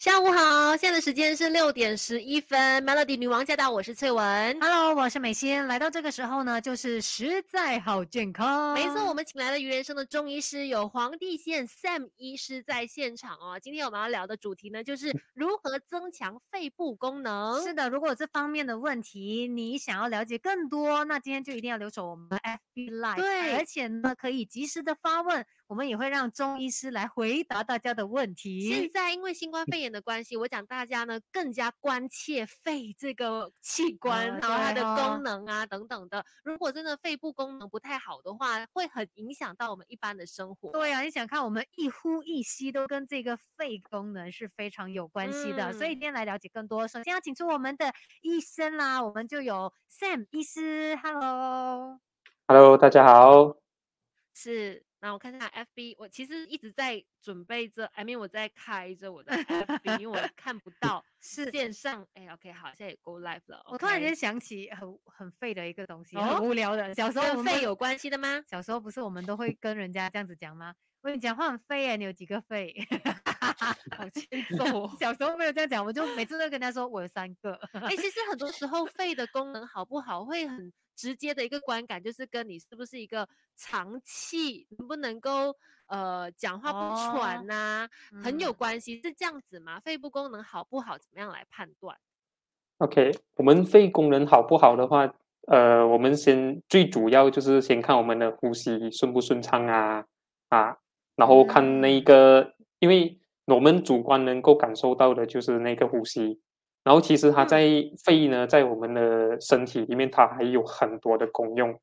下午好，现在的时间是六点十一分。Melody 女王驾到，我是翠文。Hello，我是美心。来到这个时候呢，就是实在好健康。没错，我们请来了于人生的中医师，有黄帝县 Sam 医师在现场哦。今天我们要聊的主题呢，就是 如何增强肺部功能。是的，如果有这方面的问题，你想要了解更多，那今天就一定要留守我们 FB Live。对而且呢，可以及时的发问，我们也会让中医师来回答大家的问题现题。在因为新冠肺炎的关系，我讲大家呢更加关切肺这个器官，呃然后它的功能啊等等的。如果真的肺部功能不太好的话，会很影响到我们一般的生活。对啊，你想看，我们一呼一吸都跟这个肺功能是非常有关系的，所以嗯今天来了解更多。首先要请出我们的医生啦，我们就有 Sam 医师，Hello。Hello，大家好。是，那我看一下 FB，我其实一直在准备着，I mean 我在开着我的 FB，因为我看不到 是线上。哎，OK，好，现在也 Go Live 了。我突然间想起很很废的一个东西，哦很无聊的。小时候跟肺有关系的吗？小时候不是我们都会跟人家这样子讲吗？我跟，你讲话很废耶，你有几个肺？好欠 揍哦！小时候没有这样讲，我就每次都跟他说我有三个。哎、其实很多时候肺的功能好不好，会很直接的一个观感，就是跟你是不是一个长气，能不能够呃讲话不喘哦呐、很有嗯关系，是这样子吗？肺部功能好不好，怎么样来判断？OK，我们肺功能好不好的话，呃，我们先最主要就是先看我们的呼吸顺不顺畅啊啊，然后看那嗯个，因为我们主观能够感受到的就是那个呼吸，然后其实它嗯在肺呢，在我们的身体里面，它还有很多的功用。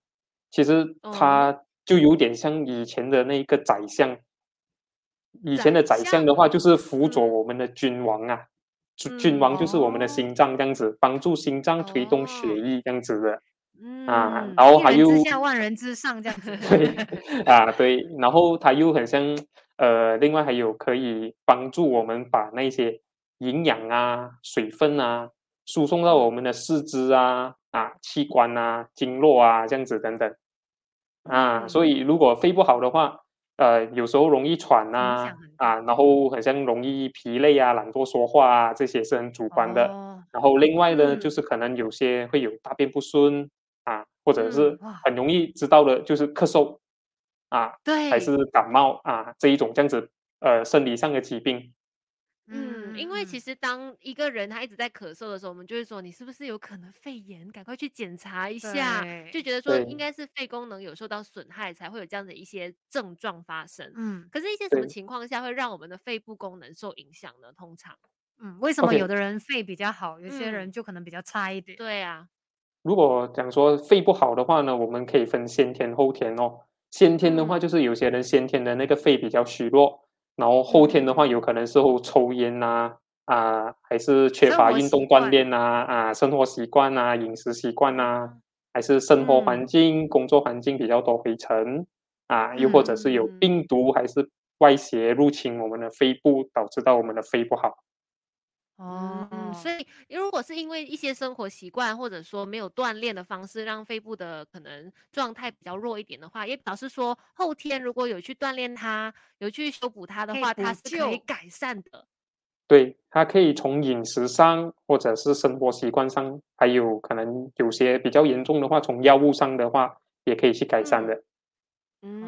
其实哦它就有点像以前的那个宰相，以前的宰宰相的话就是辅佐嗯我们的君王啊，君君王就是我们的哦心脏这样子，帮助心脏推动血哦液这样子的。嗯，啊然后一还有下，万人之上这样子。对啊，对，然后它又很像呃，另外还有可以帮助我们把那些营养啊、水分啊输送到我们的四肢啊、啊器官啊、经络啊这样子等等啊。所嗯以如果肺不好的话，呃，有时候容易喘呐啊然后很像容易疲累啊、懒惰说话啊，这些是很主观的。哦，然后另外呢，嗯就是可能有些会有大便不顺啊，或者嗯是很容易知道的，就是咳嗽啊，对，还是感冒啊这一种这样子呃生理上的疾病。嗯，因为其实实当一个人他一直在咳嗽的时候，我们就会说你是不是有可能肺炎，赶快去检查一下，就对觉得。说对。应该是肺功能有受到损害，才会有这样的一些症状发生。嗯。可是，一些什么情况下会让我们的肺部功能受影响呢？通常，嗯，为什么有的人肺比较好，有些嗯。人就可能比较差一点？对啊，如果讲说肺不好的话呢，我们可以分先天后天哦。先天的话，嗯。就是有些人先天的那个肺比较虚弱，然后后天的话，嗯有可能是后抽烟呐啊还是缺乏运动锻炼呐啊，生活习惯呐、饮食习惯呐、还是生活环嗯。境、工作环境比较多灰尘啊，又或者是有嗯。病毒还是外邪入侵我们的肺部，导致到我们的肺不好。哦，嗯，所以如果是因为一些生活习惯，或者说没有锻炼的方式，让肺部的可能状态比较弱一点的话，也表示说后天如果有去锻炼它，有去修补它的话，它是可以改善的。对，它可以从饮食上，或者是生活习惯上，还有可能有些比较严重的话，从药物上的话，也可以去改善嗯的。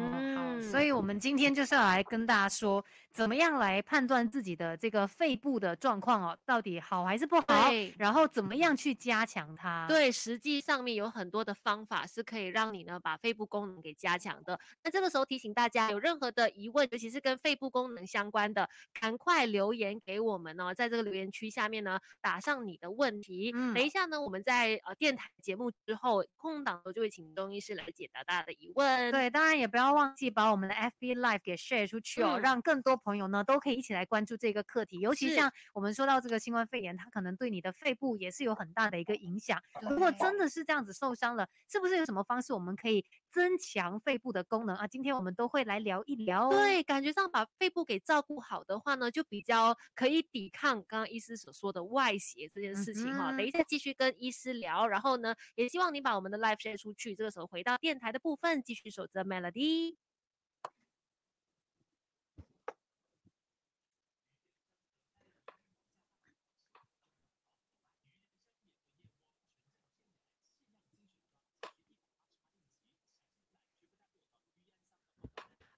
哦，好，嗯，所以我们今天就是要来跟大家说，怎么样来判断自己的这个肺部的状况哦，到底好还是不好，然后怎么样去加强它。，对，实际上面有很多的方法是可以让你呢把肺部功能给加强的。那这个时候提醒大家，有任何的疑问，尤其是跟肺部功能相关的，赶快留言给我们哦，在这个留言区下面呢打上你的问题。嗯等一下呢，我们在呃电台节目之后空档的就会请中医师来解答大家的疑问。对，当然也不要忘记把我们的 FB Live 给 share 出去哦，嗯让更多朋友呢都可以一起来关注这个课题。尤其像我们说到这个新冠肺炎，它可能对你的肺部也是有很大的一个影响。如果真的是这样子受伤了，是不是有什么方式我们可以增强肺部的功能啊？今天我们都会来聊一聊哦。对，感觉上把肺部给照顾好的话呢，就比较可以抵抗刚刚医师所说的外邪这件事情哈、等一嗯下继续跟医师聊，然后呢，也希望你把我们的 live share 出去。这个时候回到电台的部分，继续守着 melody。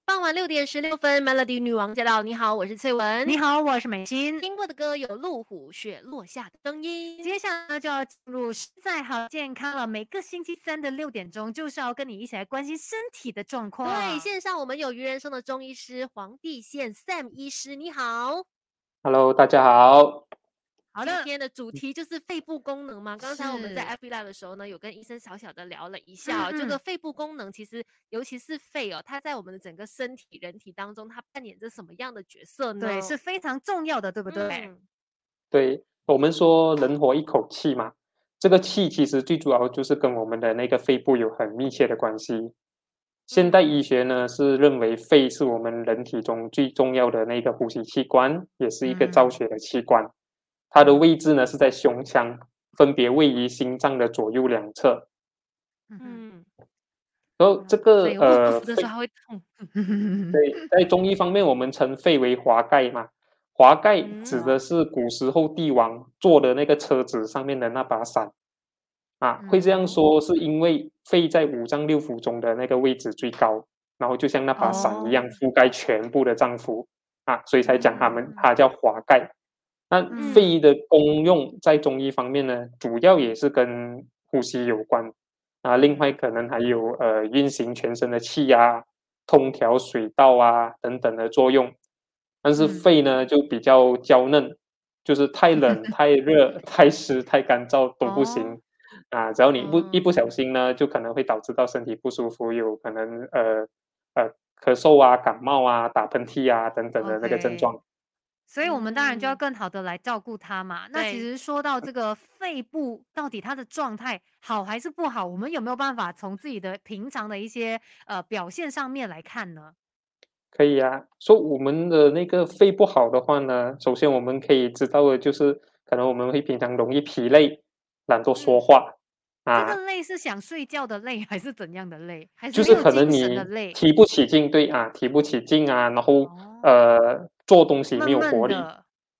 傍晚六点十六分，Melody 女王驾到！你好，我是翠文。你好，我是美心。听过的歌有《路虎雪落下的声音》。接下来呢，就要进入实在好健康了。每个星期三的六点钟，就是要跟你一起来关心身体的状况。对，线上我们有鱼人生的中医师黄帝宪 Sam 医师，你好。Hello，大家好。好的今天的主题就是肺部功能嘛。刚才我们在是 FB Live 的时候呢，有跟医生小小的聊了一下、哦，这嗯个肺部功能其实尤其是肺哦，它在我们的整个身体人体当中，它扮演着什么样的角色呢？对，是非常重要的，对不对？嗯对我们说人活一口气嘛，这个气其实最主要就是跟我们的那个肺部有很密切的关系。现代医学呢是认为肺是我们人体中最重要的那个呼吸器官，也是一个造嗯血的器官。它的位置呢是在胸腔，分别位于心脏的左右两侧。嗯嗯，然后这个所以我呃肺的时候它会痛。对，在中医方面，我们称肺为华盖嘛。华盖指嗯的是古时候帝王坐的那个车子上面的那把伞啊。会这样嗯说，是因为肺在五脏六腑中的那个位置最高，然后就像那把伞一样哦覆盖全部的脏腑啊，所以才讲他们嗯它叫华盖。那嗯肺的功用在中医方面呢，主要也是跟呼吸有关啊，另外可能还有呃运行全身的气啊、通调水道啊等等的作用。但是嗯肺呢就比较娇嫩，就是太冷、太热、太湿、太干燥都不行、哦啊。只要你不一嗯不小心呢，就可能会导致到身体不舒服，有可能呃呃咳嗽啊、感冒啊、打喷嚏啊等等的那个症状。所以我们当然就要嗯更好的来照顾它嘛。那其对实说到这个肺部，到底它的状态好还是不好，我们有没有办法从自己的平常的一些呃表现上面来看呢？可以啊，说我们的那个肺不好的话呢，首先我们可以知道的就是，可能我们会平常容易疲累、懒惰说嗯话这啊，个累是想睡觉的累，还是怎样的累？还是就是可能你？提不起劲，对啊，提不起劲啊，然后哦，呃做东西没有活力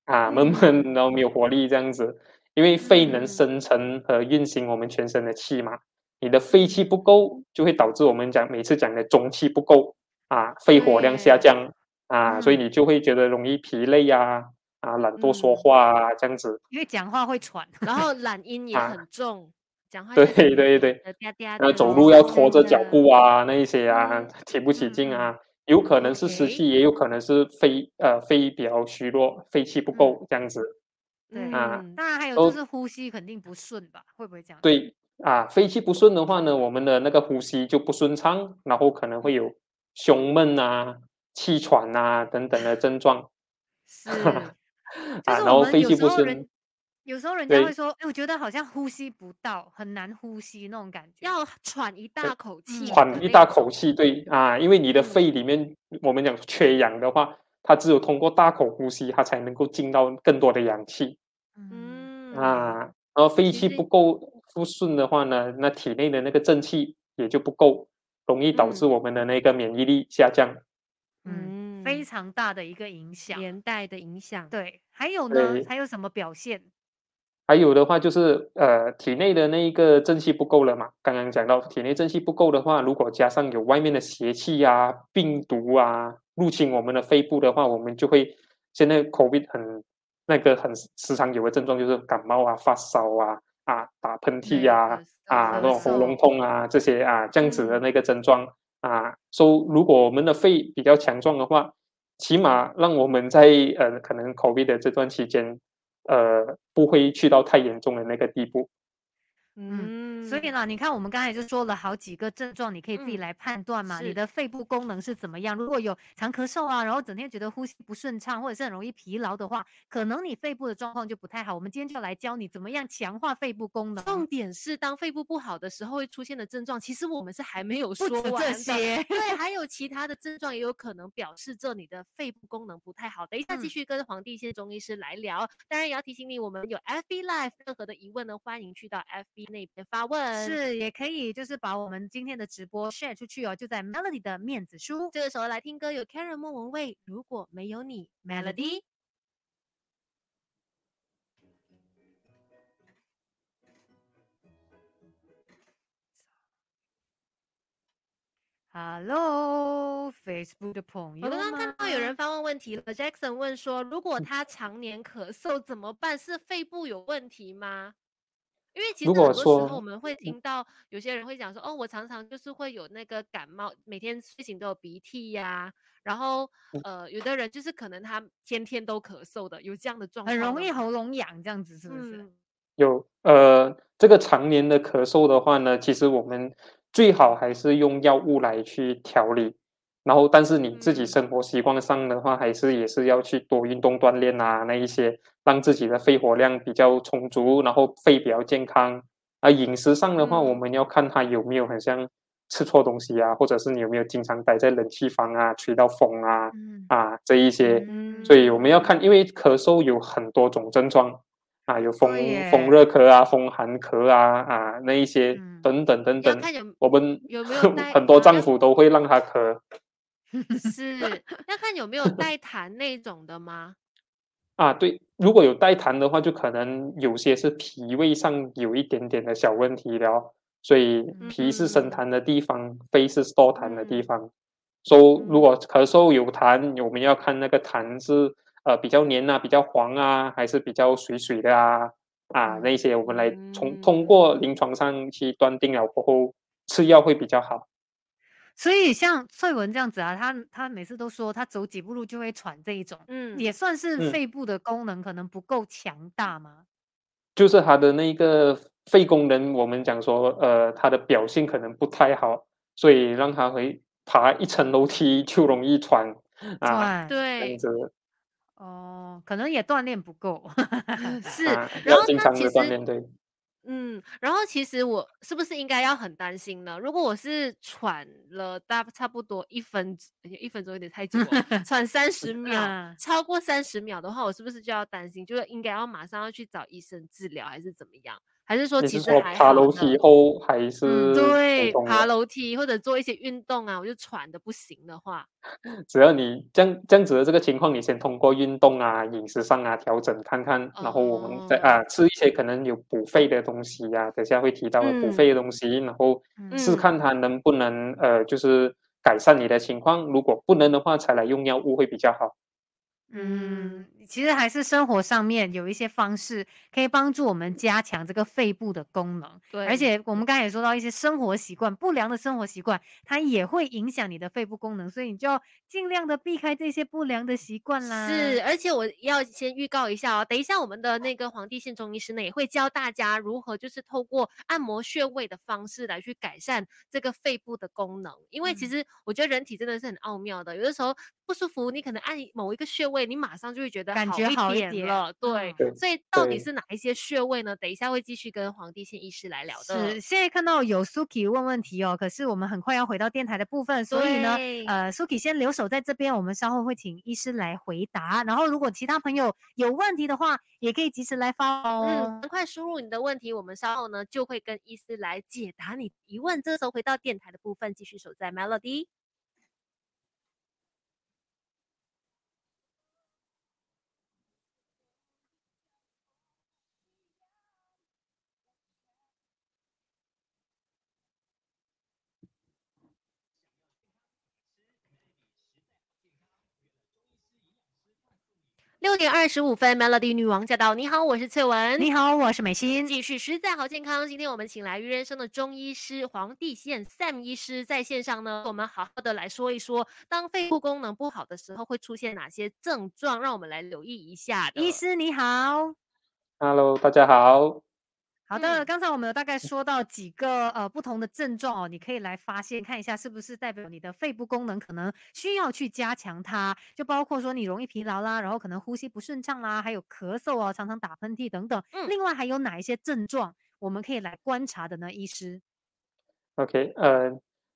啊，闷嗯闷，然后没有活力这样子，因为肺能嗯生成和运行我们全身的气嘛，你的肺气不够，就会导致我们讲每次讲的中气不够啊，肺活量下降啊，所以嗯你就会觉得容易疲累呀、啊，懒惰说嗯话啊这样子。因为讲话会喘。然后懒音也啊很重，讲话对就是对对然后走路要拖着脚步啊，那一些啊嗯，提不起嗯劲啊，有可能是湿气，也有可能是肺呃肺比较虚弱，肺气不嗯够这样子。对啊嗯当然还有就是呼吸肯定不顺吧？会不会这样？对啊，肺气不顺的话呢，我们的那个呼吸就不顺畅，然后可能会有胸闷啊、气喘啊等等的症状是，啊，就是然后肺我们有气不顺时候人，有时候人家对会说，哎，我觉得好像呼吸不到，很难呼吸那种感觉。要喘一大口气嗯的喘一大口气，对啊，因为你的嗯肺里面我们讲缺氧的话，它只有通过大口呼吸，它才能够进到更多的氧气。嗯，嗯啊，然后肺气不够不顺的话呢，那体内的那个正气也就不够，容易导致嗯我们的那个免疫力下降。嗯，非常大的一个影响。连带的影响。对，还有呢对，还有什么表现？还有的话就是呃，体内的那一个正气不够了嘛。刚刚讲到体内正气不够的话，如果加上有外面的邪气啊、病毒啊入侵我们的肺部的话，我们就会现在 COVID 很那个很时常有的症状就是感冒啊、发烧啊、啊打喷嚏呀啊、那种喉咙痛啊这些啊这样子的嗯那个症状啊。所、以如果我们的肺比较强壮的话，起码让我们在呃可能 COVID 的这段期间，呃不会去到太严重的那个地步。嗯，所以呢，你看我们刚才就说了好几个症状，你可以自己嗯来判断嘛，你的肺部功能是怎么样。如果有常咳嗽啊，然后整天觉得呼吸不顺畅，或者是很容易疲劳的话，可能你肺部的状况就不太好。我们今天就来教你怎么样强化肺部功能。重点是，当肺部不好的时候会出现的症状，其实我们是还没有说完的。些，对，还有其他的症状也有可能表示着你的肺部功能不太好。等一下继嗯续跟黄帝县中医师来聊。当然也要提醒你，我们有 FB Live，任何的疑问呢，欢迎去到 FB 那边发问。是也可以，就是把我们今天的直播 share 出去哦，就在 Melody 的面子书。这个时候来听歌，有 Karen 莫文蔚，如果没有你，Melody。Hello，Facebook 的朋友我刚刚看到有人发问问题了，Jackson 问说，如果嗯他常年咳嗽怎么办？是肺部有问题吗？因为其实很多时候我们会听到有些人会讲说，哦，我常常就是会有那个感冒，每天睡醒都有鼻涕呀、然后嗯呃，有的人就是可能他天天都咳嗽的，有这样的状况很容易喉咙痒，这样子是不是？嗯有呃，这个常年的咳嗽的话呢，其实我们最好还是用药物来去调理。然后，但是你自己嗯。生活习惯上的话，还是也是要去多运动锻炼啊，那一些让自己的肺活量比较充足，然后肺比较健康。啊，饮食上的话，我嗯们要看他有没有很像吃错东西啊，或者是你有没有经常待在冷气房啊，吹到风啊嗯。啊这一些。嗯。所以我们要看，因为咳嗽有很多种症状啊，有风对风热咳啊、风寒咳啊啊那一些嗯。等等等等，我们有没有 很多丈夫都会让他咳是要看有没有 带痰那种的吗？啊。对，如果有带痰的话，就可能有些是脾胃上有一点点的小问题了。所以脾是生嗯痰的地方，肺是 store 痰的地嗯方。所以如嗯果咳嗽有痰，我们要看那个痰是呃比较黏啊、比较黄啊，还是比较水水的啊啊那些，我们来从通嗯过临床上去断定了过后，吃药会比较好。所以像翠文这样子啊，他他每次都说他走几步路就会喘这一种，嗯，也算是嗯肺部的功能可能不够强大吗？就是他的那个肺功能，我们讲说，呃，他的表现可能不太好，所以让他会爬一层楼梯就容易喘啊，对这样对，子哦，可能也锻炼不够。是，啊，然要经常后他其实的锻炼，对。嗯，然后其实我是不是应该要很担心呢？如果我是喘了大差不多一分哎一分钟有点太久了，喘三十秒，嗯超过三十秒的话，我是不是就要担心，就是应该要马上要去找医生治疗，还是怎么样？还是说其实还爬楼梯后还是普对，爬？楼梯或者做一些运动啊，我就喘的不行的话，只要你这样这样子的这个情况，你先通过运动啊、饮食上啊调整看看，然后我们再哦啊吃一些可能有补肺的东西呀、等下会提到的补肺的东西，然后试嗯看它能不能呃就是改善你的情况，如果不能的话，才来用药物会比较好。嗯，其实还是生活上面有一些方式可以帮助我们加强这个肺部的功能。对，而且我们刚才也说到一些生活习惯，不良的生活习惯，它也会影响你的肺部功能，所以你就要尽量的避开这些不良的习惯啦。是，而且我要先预告一下哦，等一下我们的那个黄帝线中医师呢，也会教大家如何就是透过按摩穴位的方式来去改善这个肺部的功能。因为其嗯实我觉得人体真的是很奥妙的，有的时候不舒服，你可能按某一个穴位，你马上就会觉得感觉好一点点了。对，嗯所以到底是哪一些穴位呢？等一下会继续跟黄帝线医师来聊的。是，现在看到有 Suki 问问题哦，可是我们很快要回到电台的部分，所以呢，呃，Suki 先留守在这边，我们稍后会请医师来回答。然后，如果其他朋友有问题的话，也可以及时来发哦。嗯，赶快输入你的问题，我们稍后呢就会跟医师来解答你疑问。这时候回到电台的部分，继续守在 Melody。六点二十五分，Melody 女王驾到！你好，我是翠文。你好，我是美心。继续实在好健康。今天我们请来于人生的中医师黄帝宪 Sam 医师在线上呢，我们好好的来说一说，当肺部功能不好的时候会出现哪些症状，让我们来留意一下。医师你好。Hello，大家好。好的，嗯刚才我们有大概说到几个呃不同的症状哦，你可以来发现看一下是不是代表你的肺部功能可能需要去加强它，就包括说你容易疲劳啦，然后可能呼吸不顺畅啦，还有咳嗽啊，常常打喷嚏等等。嗯另外还有哪一些症状我们可以来观察的呢？医师？OK，呃，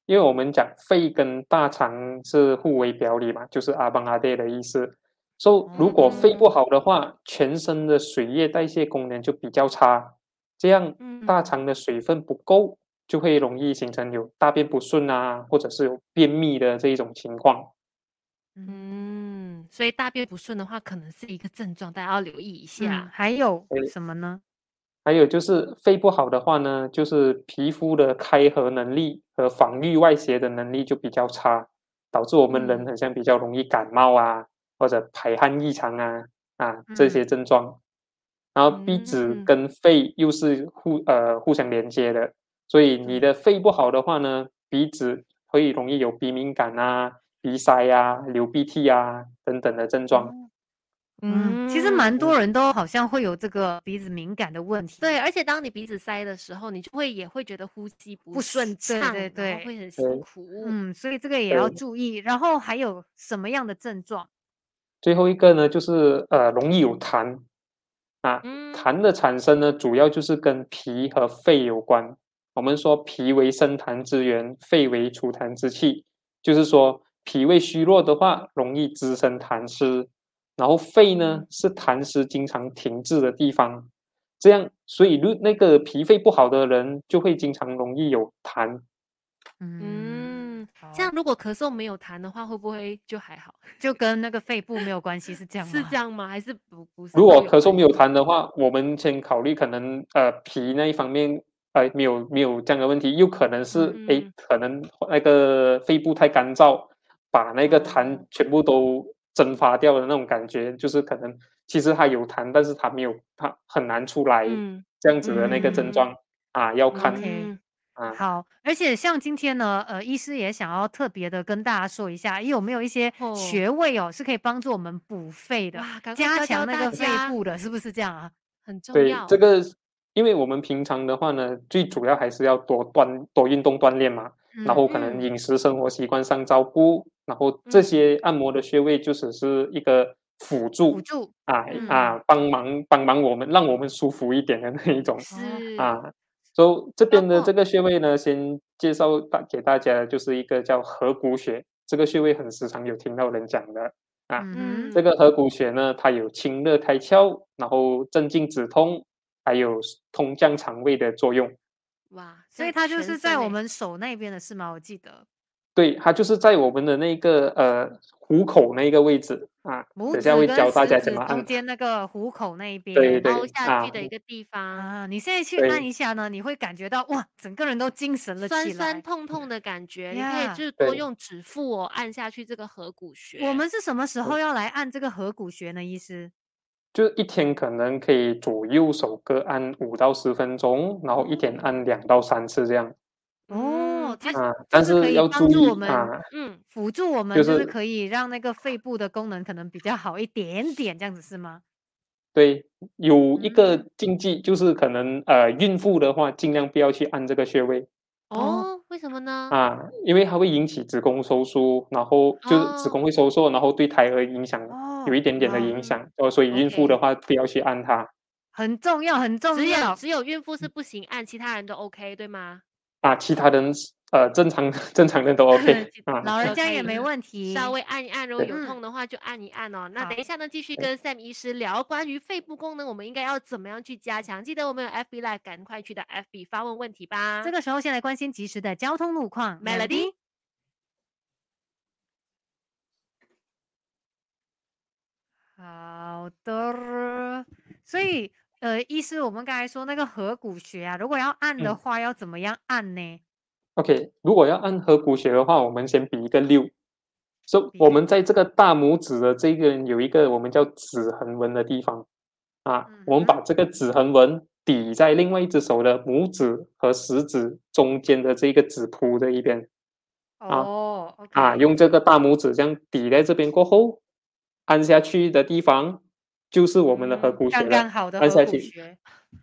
因为我们讲肺跟大肠是互为表里嘛，就是阿邦阿爹的意思。所、以如果肺不哦好的话，全身的水液代谢功能就比较差，这样大嗯肠的水分不够，就会容易形成有大便不顺啊，或者是有便秘的这一种情况。嗯，所以大便不顺的话，可能是一个症状，大家要留意一嗯，下。还有对什么呢？还有就是肺不好的话呢，就是皮肤的开合能力和防御外邪的能力就比较差，导致我们人嗯好像比较容易感冒啊，或者排汗异常啊啊这些症状。然后鼻子嗯跟肺又是互呃互相连接的，所以你的肺不好的话呢，鼻子会容易有鼻敏感啊、鼻塞啊、流鼻涕啊等等的症状。哦嗯，其实蛮多人都好像会有这个鼻子敏感的问题。对，而且当你鼻子塞的时候，你就会也会觉得呼吸不不顺畅对畅，对对会很辛苦。嗯，所以这个也要注意。然后还有什么样的症状？最后一个呢，就是呃容易有痰啊，嗯痰的产生呢，主要就是跟脾和肺有关。我们说脾为生痰之源，肺为储痰之器，就是说脾胃虚弱的话，容易滋生痰湿，然后肺呢嗯是痰湿经常停滞的地方，这样，所以如那个脾肺不好的人，就会经常容易有痰。嗯，嗯，好这样如果咳嗽没有痰的话，会不会就还好？就跟那个肺部没有关系，是这样吗？是这样吗？还是不不是？如果咳嗽没有痰的话，我们先考虑可能呃脾那一方面呃没有没有这样的问题，又可能是诶嗯可能那个肺部太干燥，把那个痰哦全部都蒸发掉的那种感觉，就是可能其实它有痰，但是它没有它很难出来嗯这样子的那个症嗯状啊，要看好，而且像今天呢，呃，医师也想要特别的跟大家说一下，有没有一些哦穴位哦，是可以帮助我们补肺的，哇，赶快加教教大强那个肺家部的，是不是这样啊？很重对要。这个，因为我们平常的话呢，最主要还是要多锻多运动锻炼嘛，然后可能嗯饮食生活习惯上照顾，然后这嗯些按摩的穴位就只是一个辅助辅助啊嗯啊，帮忙帮忙我们，让我们舒服一点的那一种是啊。所以这边的这个穴位呢，先介绍大给大家，就是一个叫合谷穴，这个穴位很时常有听到人讲的啊。嗯这个合谷穴呢，它有清热开窍，然后镇静止痛，还有通降肠胃的作用。哇，所以它就是在我们手那边的是吗？我记得对，它就是在我们的那个呃虎口那个位置啊，等下会教大家怎么按。中间那个虎口那一边，对对凹下啊去的一个地方，啊，你现在去按一下呢，你会感觉到哇，整个人都精神了起酸酸。痛痛的感觉，你可以就是多用指腹哦按下去这个合谷穴。我们是什么时候要来按这个合谷穴呢？医师？就一天可能可以左右手各按五到十分钟，然后一天按两到三次这样哦，嗯它啊。但是可以要注意帮助我们啊，嗯，辅助我们，就就是是可以让那个肺部的功能可能比较好一点点，这样子是吗？对，有一个嗯禁忌就是可能呃孕妇的话，尽量不要去按这个穴位哦，为什么呢？啊，因为它会引起子宫收缩，然后就是子哦宫会收缩，然后对胎儿影响哦，有一点点的影响，哦，所以孕妇的话不要去按它很重要，很重只有要。只有孕妇是不行按，其他人都 OK 对吗？啊，其他人是呃正常 正常人都 OK 啊，老人家也没问题。稍微按一按，如果有嗯痛的话就按一按哦。那等一下呢，继续跟 Sam 医师聊关于肺部功能，我们应该要怎么样去加强？记得我们有 FB Live，赶快去到 FB 发问问题吧。这个时候先来关心及时的交通路况。Melody 好的，所以呃，医师，我们刚才说那个合谷穴啊，如果要按的嗯话，要怎么样按呢？OK，如果要按合谷穴的话，我们先比一个六。所、以我们在这个大拇指的这个有一个我们叫指横纹的地方。啊，我们把这个指横纹抵在另外一只手的拇指和食指中间的这个指蹼的一边。啊啊，用这个大拇指这样抵在这边过后，按下去的地方就是我们的合嗯谷穴刚刚了。好的合按下去。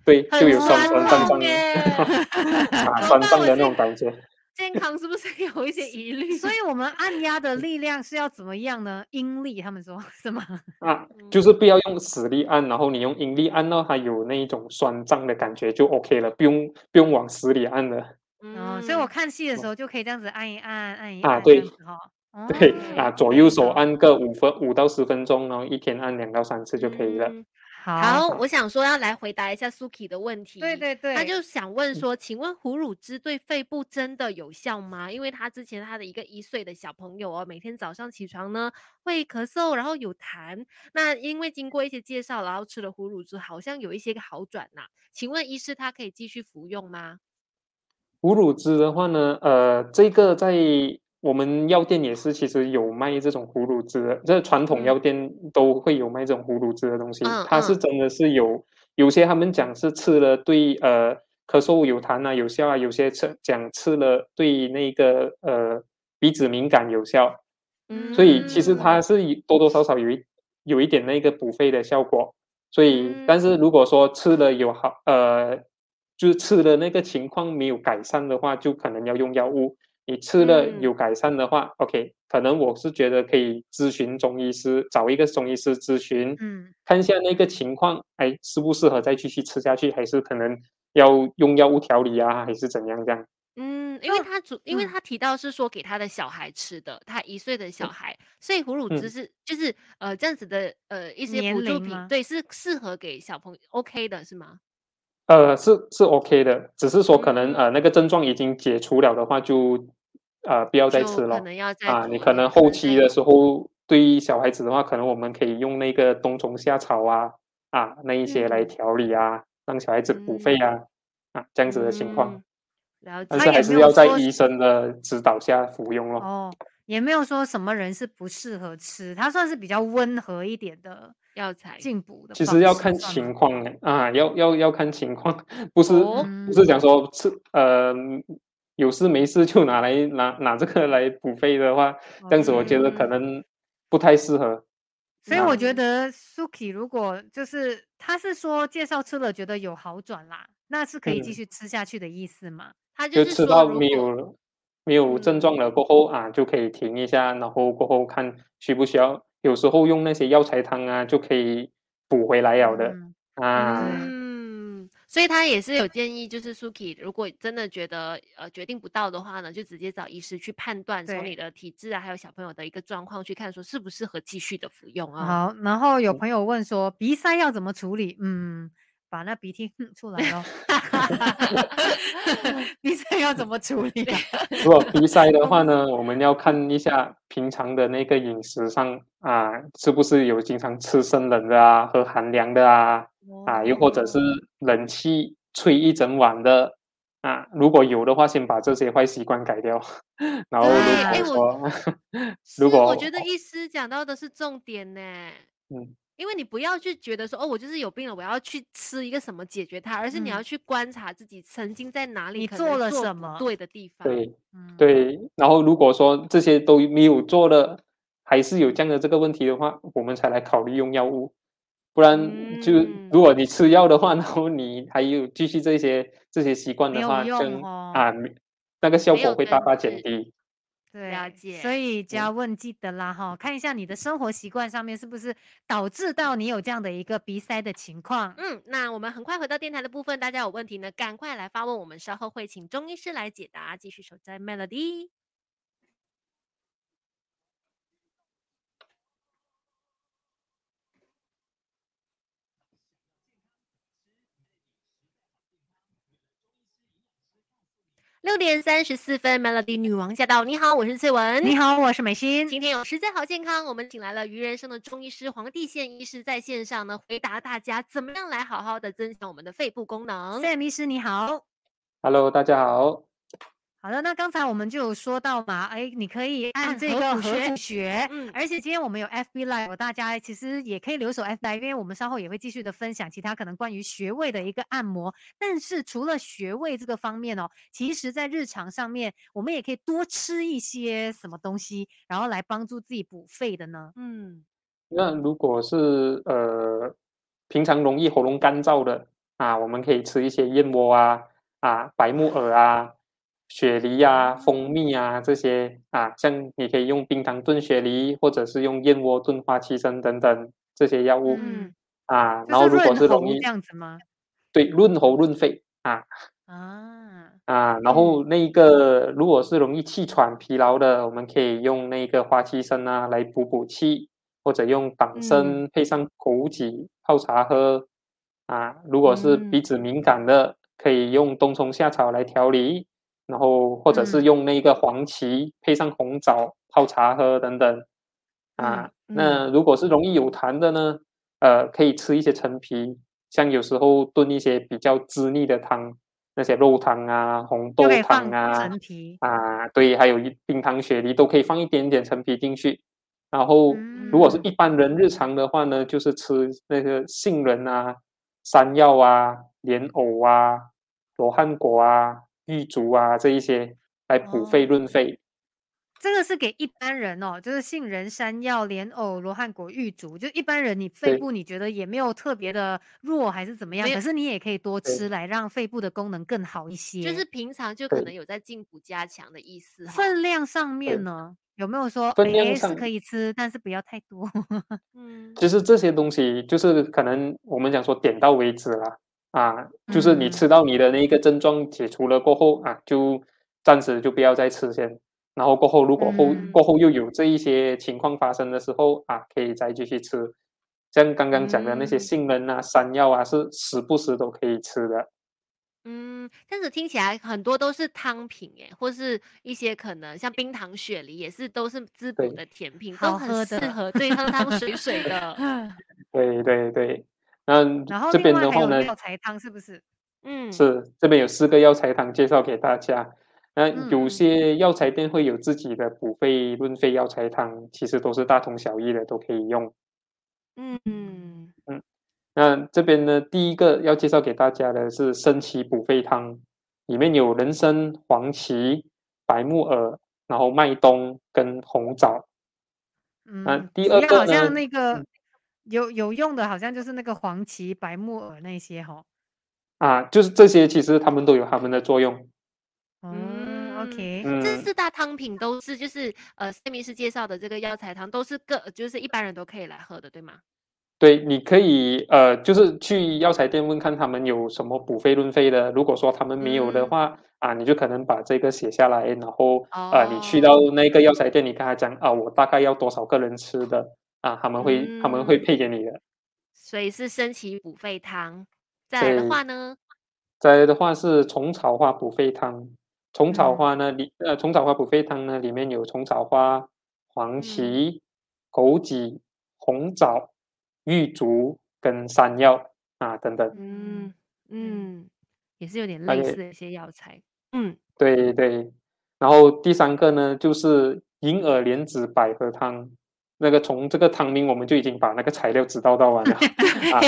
对，就 很有酸酸酸胀胀痛的酸胀的那种感觉。健康是不是有一些疑虑？所以我们按压的力量是要怎么样呢？阴力，他们说是吗？啊，就是不要用死力按，然后你用阴力按到它有那一种酸胀的感觉就 OK 了，不用不用往死里按了。嗯，所以我看戏的时候就可以这样子按一按，按一按，啊对。对哦啊，左右手按个五分五到十分钟，然后一天按两到三次就可以了。嗯好，我想说要来回答一下 Suki 的问题。对对对，他就想问说，请问哺乳汁对肺部真的有效吗？因为他之前他的一个一岁的小朋友哦，每天早上起床呢会咳嗽，然后有痰。那因为经过一些介绍，然后吃了哺乳汁，好像有一些个好转呐。请问医师他可以继续服用吗？哺乳汁的话呢，呃，这个在。我们药店也是，其实有卖这种葫芦汁的，这传统药店都会有卖这种葫芦汁的东西。它是真的是有，有些他们讲是吃了对呃咳嗽有痰啊有效啊，有些吃讲吃了对那个呃鼻子敏感有效。嗯，所以其实它是多多少少有一有一点那个补肺的效果。所以，但是如果说吃了有好呃，就是吃了那个情况没有改善的话，就可能要用药物。你吃了有改善的话，OK，可能我是觉得可以咨询中医师，找一个中医师咨询，嗯，看一下那个情况，哎，适不适合再继续吃下去，还是可能要用药物调理啊，还是怎样这样？嗯，因为。他主，因为他提到是说给他的小孩吃的，他一岁的小孩，所以哺乳汁是就是呃这样子的呃一些辅助品，对，是适合给小朋友 OK 的是吗？呃，是是 OK 的，只是说可能呃那个症状已经解除了的话，就呃不要再吃了啊。你可能后期的时候，对于小孩子的话，可能我们可以用那个冬虫夏草啊啊那一些来调理啊，让小孩子补肺啊啊这样子的情况。但是还是要在医生的指导下服用咯。哦，也没有说什么人是不适合吃，它算是比较温和一点的。药材进补的，其实要看情况呢啊，要要要看情况，不是不是讲说吃呃有事没事就拿来拿拿这个来补肺的话，这样子我觉得可能不太适合。所以我觉得 Suki 如果就是他是说介绍吃了觉得有好转啦，那是可以继续吃下去的意思吗？他就是吃到没有没有症状了过后啊，就可以停一下，然后过后看需不需要。有时候用那些药材汤啊，就可以补回来了的啊。嗯，所以他也是有建议，就是 Suki，如果真的觉得呃决定不到的话呢，就直接找医师去判断，从你的体质啊，还有小朋友的一个状况去看，说适不适合继续的服用啊。好，然后有朋友问说鼻塞要怎么处理？嗯。把那鼻涕哼出来哦 鼻塞要怎么处理？如果鼻塞的话呢，我们要看一下平常的那个饮食上啊，是不是有经常吃生冷的啊，喝寒凉的啊，啊，又或者是冷气吹一整晚的啊，如果有的话，先把这些坏习惯改掉。然后如果说，如果我觉得医师讲到的是重点呢，嗯。因为你不要去觉得说哦，我就是有病了，我要去吃一个什么解决它，而是你要去观察自己曾经在哪里你做了什么对的地方。对，对。然后如果说这些都没有做了，还是有这样的这个问题的话，我们才来考虑用药物。不然就如果你吃药的话，然后你还有继续这些这些习惯的话，跟啊那个效果会大大减低。了解，所以只要问记得啦哈，看一下你的生活习惯上面是不是导致到你有这样的一个鼻塞的情况。嗯，那我们很快回到电台的部分，大家有问题呢，赶快来发问，我们稍后会请中医师来解答。继续守在 Melody。六点三十四分，Melody 女王驾到！你好，我是翠文。你好，我是美心。今天有实在好健康，我们请来了鱼人生的中医师黄帝宪医师在线上呢，回答大家怎么样来好好的增强我们的肺部功能。Sam 医师你好，Hello，大家好。好的，那刚才我们就有说到嘛，哎，你可以按这个合谷穴，嗯，而且今天我们有 FB Live，大家其实也可以留守 FB，因为我们稍后也会继续的分享其他可能关于穴位的一个按摩。但是除了穴位这个方面哦，其实在日常上面，我们也可以多吃一些什么东西，然后来帮助自己补肺的呢？嗯，那如果是呃平常容易喉咙干燥的啊，我们可以吃一些燕窝啊，啊白木耳啊。雪梨啊，蜂蜜啊，这些啊，像你可以用冰糖炖雪梨，或者是用燕窝炖花旗参等等这些药物，嗯啊，然后如果是容易这样子吗？对，润喉润肺啊啊啊，然后那个如果是容易气喘疲劳的，我们可以用那个花旗参啊来补补气或者用党嗯参配上枸杞泡茶喝。啊，如果是嗯鼻子敏感的，可以用冬虫夏草来调理，然后或者是嗯用那个黄芪配上红枣泡茶喝等等。啊，嗯那如果是容易有痰的呢，呃，可以吃一些陈皮，像有时候炖一些比较滋腻的汤，那些肉汤啊、红豆汤啊，陈皮。啊，对，还有一冰糖雪梨都可以放一点点陈皮进去。然后，如果是嗯一般人日常的话呢，就是吃那个杏仁啊、山药啊、莲藕啊、罗汉果啊、玉竹啊这一些来补肺哦润肺。这个是给一般人哦，就是杏仁、山药、莲藕、罗汉果、玉竹，就一般人你肺部你觉得也没有特别的弱还是怎么样，可是你也可以多吃来让肺部的功能更好一些。就是平常就可能有在进补加强的意思。分量上面呢，有没有说分量诶是上可以吃，但是不要太多？嗯其实这些东西就是可能我们讲说点到为止啦，啊，就是你嗯吃到你的那一个症状解除了过后啊，就暂时就不要再吃先，然后过后如果后、嗯过后又有这一些情况发生的时候啊，可以再继续吃。像刚刚讲的那些嗯杏仁啊、山药啊，是时不时都可以吃的。嗯，但是听起来很多都是汤品诶，或是一些可能像冰糖雪梨也是都是滋补的甜品，都很适合对汤汤水水的。对 对对，那然后这边的话呢，药材汤是不是？嗯，是这边有四个药材汤介绍给大家。那嗯有嗯些药材店会有自己的补肺润肺药材汤，其实都是大同小异的，都可以用。嗯嗯那这边呢，第一个要介绍给大家的是参芪补肺汤，里面有人参、黄芪、白木耳，然后麦冬跟红枣。那嗯，第二个好像呢那个嗯有有用的，好像就是那个黄芪、白木耳那些哈。啊，就是这些，其实它们都有它们的作用。嗯，OK，嗯这四大汤品都是就是呃，塞米斯介绍的这个药材汤都是个就是一般人都可以来喝的，对吗？对，你可以呃，就是去药材店问看他们有什么补肺润肺的。如果说他们没有的嗯话，啊，你就可能把这个写下来，然后呃，你去到哦那个药材店，你跟他讲啊，我大概要多少个人吃的啊，他们会、他们会嗯配给你的。所以是参芪补肺汤。再来的对话呢，再来的话是虫草花补肺汤，虫草嗯花呢里呃虫草花补肺汤呢里面有虫草花、黄嗯芪、枸杞、红枣、玉竹跟山药啊等等。嗯嗯，也是有点类似的一些药材。嗯，对对，然后第三个呢，就是银耳莲子百合汤。那个从这个汤名我们就已经把那个材料知道到完了。啊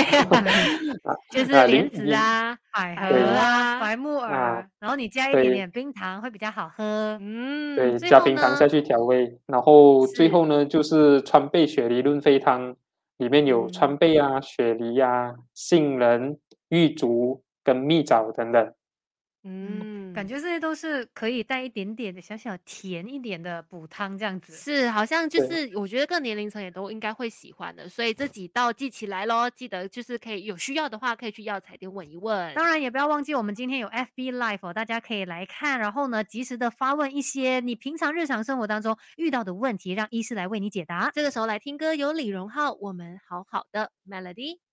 啊 就是啊莲子啊，百合啊，白木耳啊。耳，然后你加一点点冰糖会比较好喝。嗯，对，加冰糖下去调味，然后最后呢就是川贝雪梨润肺汤，里面有嗯。川贝啊、雪梨啊、杏仁、玉竹跟蜜枣等等。嗯，感觉这些都是可以带一点点的小小甜一点的补汤这样子。是，好像就是我觉得各年龄层也都应该会喜欢的，所以这几道记起来咯，记得就是可以有需要的话，可以去药材店问一问。当然也不要忘记，我们今天有 FB Live，、哦、大家可以来看，然后呢，及时的发问一些你平常日常生活当中遇到的问题，让医师来为你解答。这个时候来听歌，有李荣浩，我们好好的 Melody。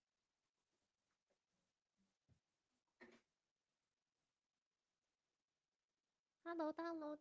Hello，大楼。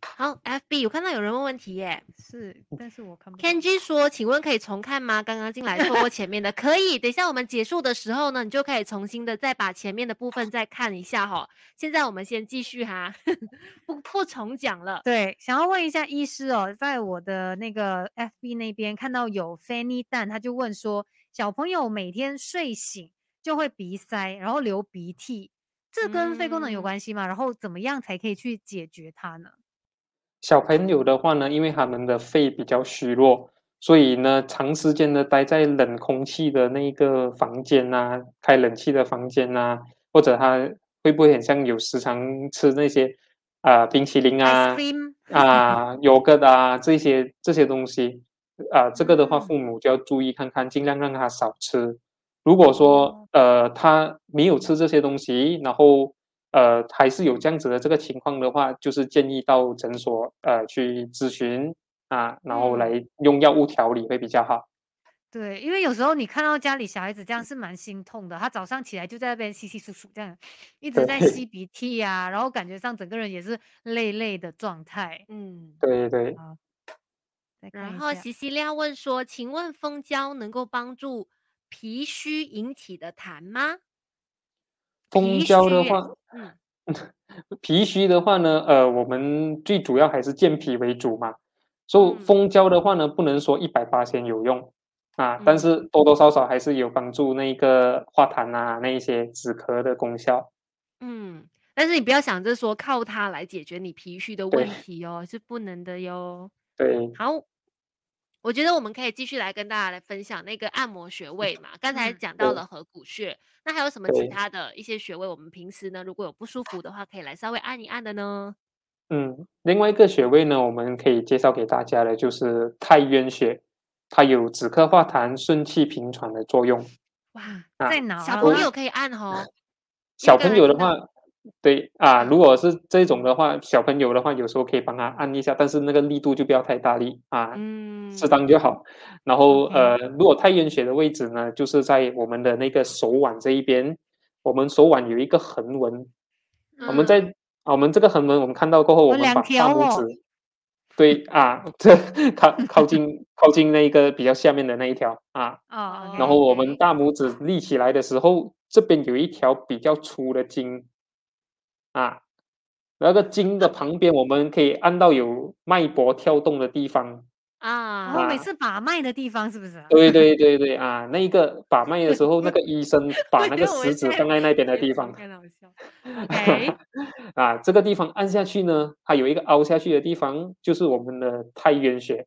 好，FB 我看到有人问问题耶是，但是我看不到。，Kenji 说，请问可以重看吗？刚刚进来错过前面的，可以。等一下我们结束的时候呢，你就可以重新的再把前面的部分再看一下哈。现在我们先继续哈，不不重讲了。对，想要问一下医师哦，在我的那个 FB 那边看到有 Fanny 蛋，他就问说，小朋友每天睡醒就会鼻塞，然后流鼻涕，这跟肺功能有嗯关系吗？然后怎么样才可以去解决它呢？小朋友的话呢，因为他们的肺比较虚弱，所以呢，长时间的待在冷空气的那个房间呐、开冷气的房间呐、或者他会不会很像有时常吃那些啊、冰淇淋啊啊 yogurt 啊这些这些东西啊，这个的话嗯父母就要注意看看，尽量让他少吃。如果说呃他没有吃这些东西，然后呃还是有这样子的这个情况的话，就是建议到诊所呃去咨询啊，然后嗯来用药物调理会比较好。对，因为有时候你看到家里小孩子这样是蛮心痛的，他早上起来就在那边稀稀疏疏这样，一直在吸鼻涕呀、然后感觉上整个人也是累累的状态。嗯。对对，然后西西利亚问说：“请问蜂胶能够帮助脾虚引起的痰吗？”蜂胶的话，嗯 脾虚的话呢，呃，我们最主要还是健脾为主嘛。所以嗯蜂胶的话呢，不能说一百八先有用啊，但嗯是多多少少还是有帮助那个化痰啊，那一些止咳的功效。嗯，但是你不要想着说靠它来解决你脾虚的对问题哦，是不能的哟。对，好，我觉得我们可以继续来跟大家来分享那个按摩穴位嘛。刚才讲到了合谷穴，那还有什么其他的一些穴位？我们平时呢，如果有不舒服的话，可以来稍微按一按的呢。嗯，另外一个穴位呢，我们可以介绍给大家的就是太渊穴，它有止咳化痰、顺气平喘的作用。哇，啊在哪啊？小朋友可以按哦。小朋友的话，对啊，嗯如果是这种的话，小朋友的话，有时候可以帮他按一下，但是那个力度就不要太大力啊，嗯，适当就好。然后呃，如果太渊穴的位置呢，就是在我们的那个手腕这一边，我们手腕有一个横纹，我们在我们这个横纹我们看到过后，我们把大拇指，对啊，这靠靠近 靠近那个比较下面的那一条啊，哦然后我们大拇指立起来的时候，这边有一条比较粗的筋啊，那个筋的旁边我们可以按到有脉搏跳动的地方。啊，我，啊每次把脉的地方是不是啊？对对对对啊，那一个把脉的时候，那个医生 把那个食指放在那边的地方 太搞笑。啊，这个地方按下去呢，它有一个凹下去的地方，就是我们的太渊穴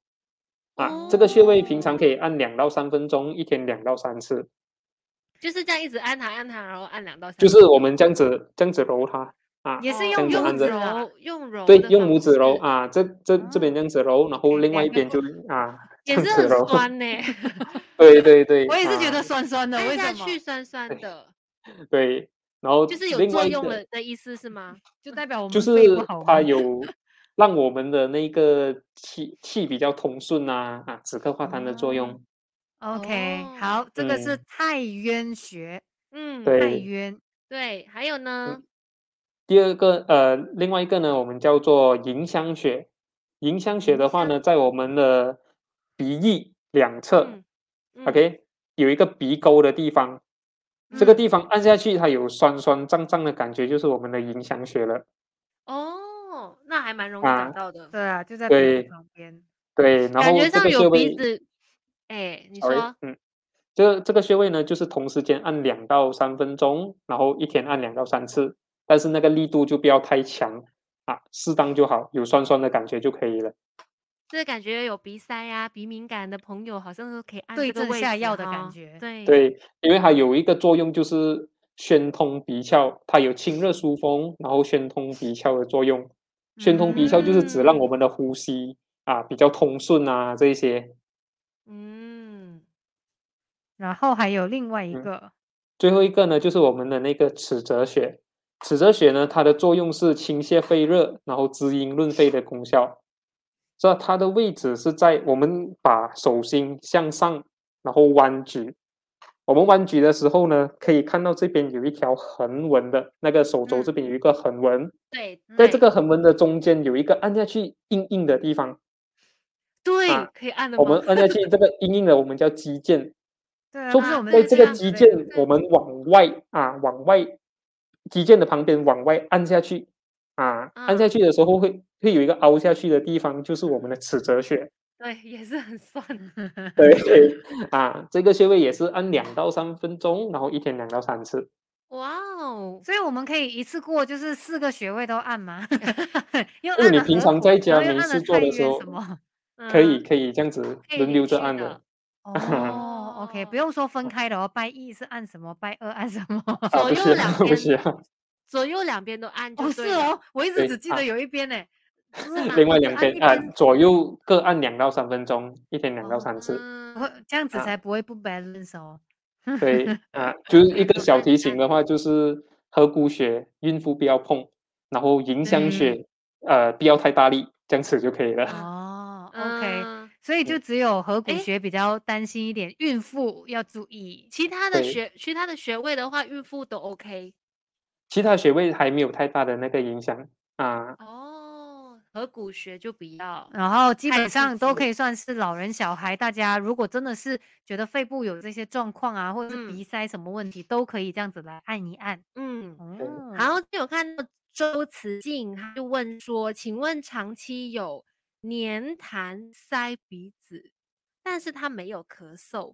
啊。这个穴位平常可以按两到三分钟，一天两到三次，就是这样一直按它按它，然后按两到三就，是我们这样子这样子揉它啊。也是用用子揉，用揉对，用拇指揉，啊，这这这边这样子揉，然后另外一边就啊 这也是很样子揉。酸呢，对对对，我也是觉啊得酸酸的，为什么？去酸酸的，对，然后就是有作用了的意思是吗？就代表我们肺不是？它有让我们的那个气气比较通顺啊啊，止咳化痰的作用。OK，哦好，这个是嗯太渊穴，嗯，太渊。对，还有呢，第二个呃，另外一个呢，我们叫做迎香穴。迎香穴的话呢，在我们的鼻翼两侧、嗯嗯 o k 有一个鼻沟的地方，这个嗯地方按下去，它有酸酸胀胀的感觉，就是我们的迎香穴了。哦，那还蛮容易啊找到的，对啊，就在鼻子对旁边。对，然后这觉上有个穴位鼻子，哎，你说，嗯，这这个穴位呢，就是同时间按两到三分钟，然后一天按两到三次，但是那个力度就不要太强啊，适当就好，有酸酸的感觉就可以了。就是感觉有鼻塞呀、鼻敏感的朋友，好像都可以按对这个位置症下药的感觉对，对，因为它有一个作用就是宣通鼻窍，它有清热疏风，然后宣通鼻窍的作用。宣通鼻窍就是指让我嗯们的呼吸啊比较通顺啊这一些。嗯，然后还有另外一嗯个，最后一个呢，就是我们的那个尺泽穴。尺泽穴呢，它的作用是清泻肺热，然后滋阴润肺的功效。这它的位置是在我们把手心向上，然后弯举。我们弯举的时候呢，可以看到这边有一条横纹的那个手肘这边有一个横纹，对，在这个横纹的中间有一个按下去硬硬的地方，对啊可以按的我们？按下去这个硬硬的，我们叫肌腱。对啊，就不是我们在这个肌腱，我们往外啊，往外肌腱的旁边往外按下去啊，按下嗯去的时候会会有一个凹下去的地方，就是我们的尺泽穴。对，也是很酸。对啊，这个穴位也是按两到三分钟，然后一天两到三次。哇哦，所以我们可以一次过就是四个穴位都按吗？因为你平常在家没事做的时候？可以嗯可以这样子轮流着按的 哦，OK，不哦用说分开的哦，拜一是按什么，拜二按什么。啊，左右两 边是啊，左右两边都按就哦，是。哦，我一直只记得有一边呢。另外两边啊左右各按两到三分钟，一天两到哦三次。我嗯这样子啊才不会不 balance 哦。对 啊，就是一个小提醒的话，就是合谷穴孕妇不要碰，然后迎香嗯穴呃不要太大力，这样子就可以了。哦嗯，OK，所以就嗯只有合谷诶穴比较担心一点，孕妇要注意。其他的对穴其他的穴位的话，孕妇都 OK。其他穴位还没有太大的那个影响啊。哦，合谷穴就不要。然后基本上都可以算是老人小孩，大家如果真的是觉得肺部有这些状况啊，或者是嗯鼻塞什么问题，都可以这样子来按一按。嗯，然后有看到周慈静，他就问说：“请问长期有黏痰塞鼻子，但是他没有咳嗽，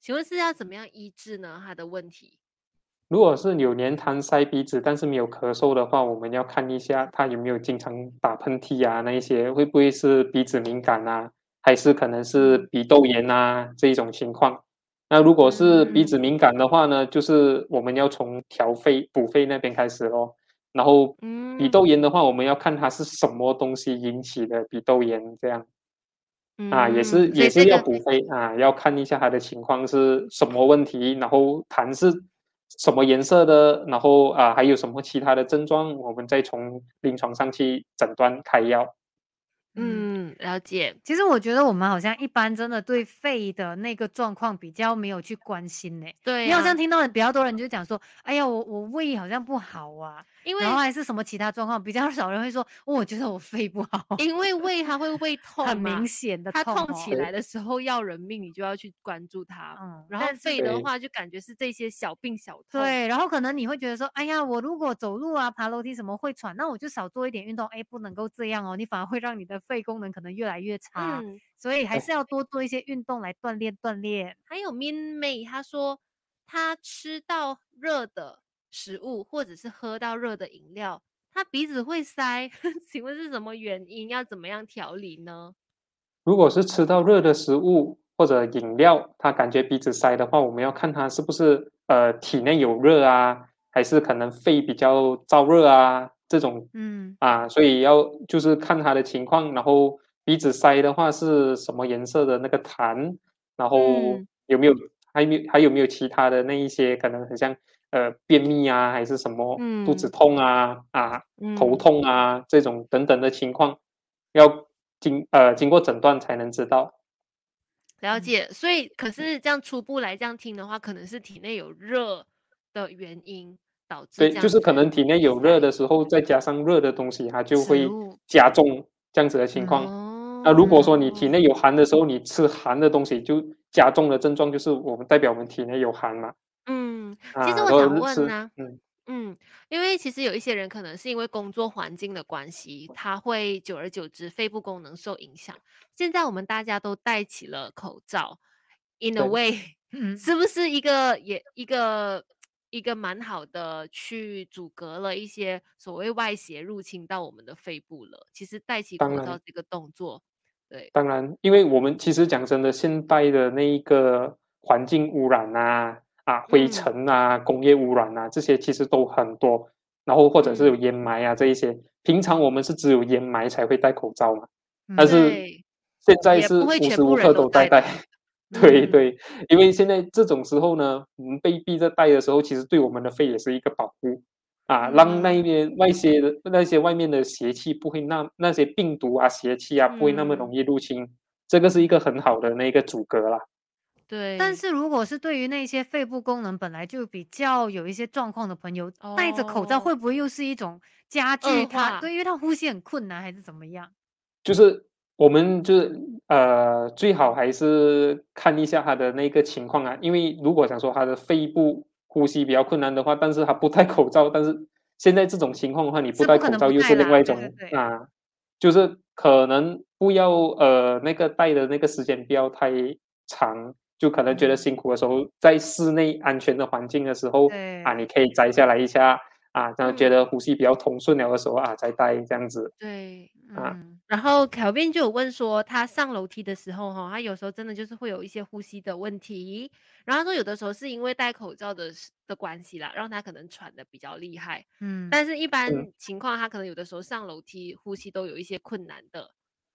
请问是要怎么样医治呢？他的问题？如果是有粘痰塞鼻子，但是没有咳嗽的话，我们要看一下他有没有经常打喷嚏啊，那一些会不会是鼻子敏感啊，还是可能是嗯鼻窦炎啊这一种情况。那如果是鼻子嗯敏感的话呢，就是我们要从调肺补肺那边开始咯。然后鼻嗯窦炎的话，我们要看它是什么东西引起的鼻窦炎，这样啊，也嗯是也是要补肺啊，要看一下它的情况是什么问题，然后痰是什么颜色的，然后啊还有什么其他的症状，我们再从临床上去诊断开药。嗯，嗯，了解。其实我觉得我们好像一般真的对肺的那个状况比较没有去关心呢。对你好像，听到比较多人就讲说，哎呀，我我胃好像不好啊，因为然后还是什么其他状况，比较少人会说，哦我觉得我肺不好，因为胃它会胃 痛很明显的它痛哦。痛起来的时候要人命，你就要去关注它。嗯，然后肺的话，就感觉是这些小病小痛。对，然后可能你会觉得说，哎呀，我如果走路啊、爬楼梯什么会喘，那我就少做一点运动。哎，不能够这样哦，你反而会让你的肺功能可能越来越差。嗯，所以还是要多做一些运动来锻炼锻炼。还有 Min 妹，她说她吃到热的食物或者是喝到热的饮料，他鼻子会塞，请问是什么原因？要怎么样调理呢？如果是吃到热的食物或者饮料，他感觉鼻子塞的话，我们要看他是不是呃体内有热啊，还是可能肺比较燥热啊这种嗯啊，所以要就是看他的情况，然后鼻子塞的话是什么颜色的那个痰，然后嗯有没有还有没有还有没有其他的那一些可能很像呃便秘啊，还是什么肚子嗯痛啊啊头嗯，痛啊这种等等的情况，要经呃经过诊断才能知道。嗯了解。所以，可是这样初步来这样听的话，可能是体内有热的原因导致对，就是可能体内有热的时候，再加上热的东西，它就会加重这样子的情况。哦那如果说你体内有寒的时候，你吃寒的东西，就加重了症状，就是我们代表我们体内有寒嘛。其实我想问呢、嗯，嗯，因为其实有一些人可能是因为工作环境的关系，他会久而久之肺部功能受影响。现在我们大家都戴起了口罩，in a 对。way，嗯是不是一个也一个一个蛮好的去阻隔了一些所谓外邪入侵到我们的肺部了？其实戴起口罩这个动作，对，当然，因为我们其实讲真的，现代的那一个环境污染啊啊灰嗯。尘啊、工业污染啊这些其实都很多，然后或者是有嗯。烟霾啊这一些，平常我们是只有烟霾才会戴口罩嘛。嗯但是对，现在是无时无刻都在戴戴，对嗯。对，因为现在这种时候呢，我们被逼着戴的时候，其实对我们的肺也是一个保护。啊，让那边外些的那些外面的邪气不会那那些病毒啊、邪气啊不会那么嗯。容易入侵，这个是一个很好的那个阻隔啦。对，但是如果是对于那些肺部功能本来就比较有一些状况的朋友，戴着口罩哦会不会又是一种加剧恶他？化对，因为他呼吸很困难还是怎么样？就是我们就是呃，最好还是看一下他的那个情况啊，因为如果想说他的肺部呼吸比较困难的话，但是他不戴口罩，但是现在这种情况的话，你不是不可戴口罩又戴是另外一种对啊，就是可能不要呃那个戴的那个时间不要太长。就可能觉得嗯辛苦的时候，在室内安全的环境的时候啊，你可以摘下来一下啊，然后觉嗯得呼吸比较通顺了的时候啊，再戴这样子。对。啊嗯，然后凯宾就有问说，他上楼梯的时候，哈，他有时候真的就是会有一些呼吸的问题。然后他说，有的时候是因为戴口罩的的关系啦，让他可能喘的比较厉害。嗯，但是，一般嗯情况，他可能有的时候上楼梯呼吸都有一些困难的。